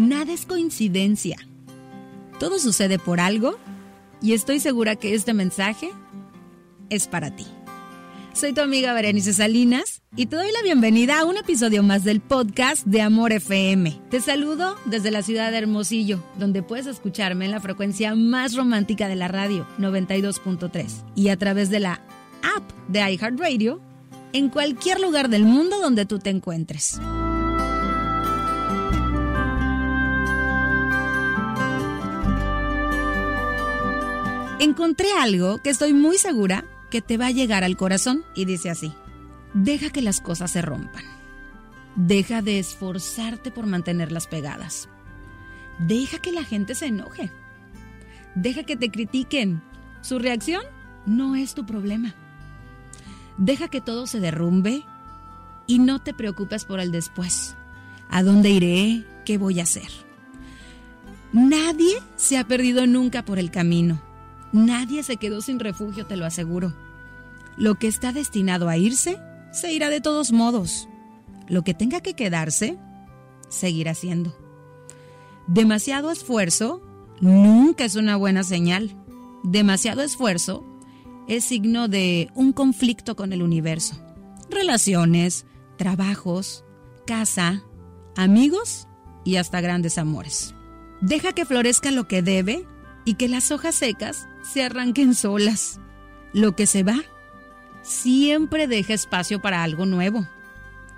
Nada es coincidencia. Todo sucede por algo y estoy segura que este mensaje es para ti. Soy tu amiga Berenice Salinas y te doy la bienvenida a un episodio más del podcast de Amor FM. Te saludo desde la ciudad de Hermosillo, donde puedes escucharme en la frecuencia más romántica de la radio, 92.3, y a través de la app de iHeartRadio en cualquier lugar del mundo donde tú te encuentres. Encontré algo que estoy muy segura que te va a llegar al corazón y dice así, deja que las cosas se rompan. Deja de esforzarte por mantenerlas pegadas. Deja que la gente se enoje. Deja que te critiquen. Su reacción no es tu problema. Deja que todo se derrumbe y no te preocupes por el después. ¿A dónde iré? ¿Qué voy a hacer? Nadie se ha perdido nunca por el camino. Nadie se quedó sin refugio, te lo aseguro. Lo que está destinado a irse, se irá de todos modos. Lo que tenga que quedarse, seguirá siendo. Demasiado esfuerzo nunca es una buena señal. Demasiado esfuerzo es signo de un conflicto con el universo. Relaciones, trabajos, casa, amigos y hasta grandes amores. Deja que florezca lo que debe y que las hojas secas se arranquen solas. Lo que se va siempre deja espacio para algo nuevo.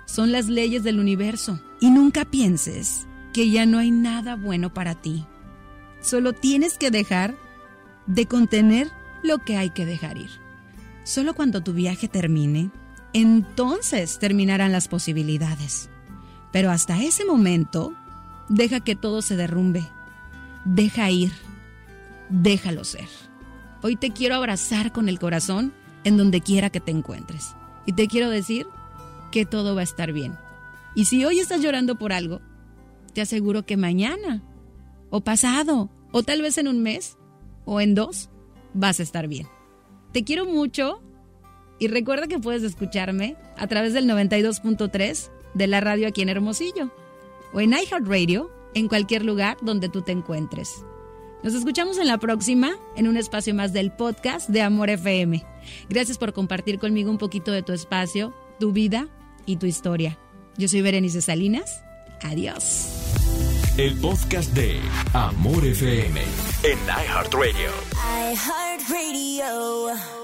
Son las leyes del universo y nunca pienses que ya no hay nada bueno para ti. Solo tienes que dejar de contener lo que hay que dejar ir. Solo cuando tu viaje termine, entonces terminarán las posibilidades. Pero hasta ese momento, deja que todo se derrumbe. Deja ir. Déjalo ser. Hoy te quiero abrazar con el corazón en donde quiera que te encuentres. Y te quiero decir que todo va a estar bien. Y si hoy estás llorando por algo, te aseguro que mañana, o pasado, o tal vez en un mes, o en dos, vas a estar bien. Te quiero mucho y recuerda que puedes escucharme a través del 92.3 de la radio aquí en Hermosillo o en iHeartRadio en cualquier lugar donde tú te encuentres. Nos escuchamos en la próxima, en un espacio más del podcast de Amor FM. Gracias por compartir conmigo un poquito de tu espacio, tu vida y tu historia. Yo soy Berenice Salinas. Adiós. El podcast de Amor FM en iHeartRadio. iHeartRadio.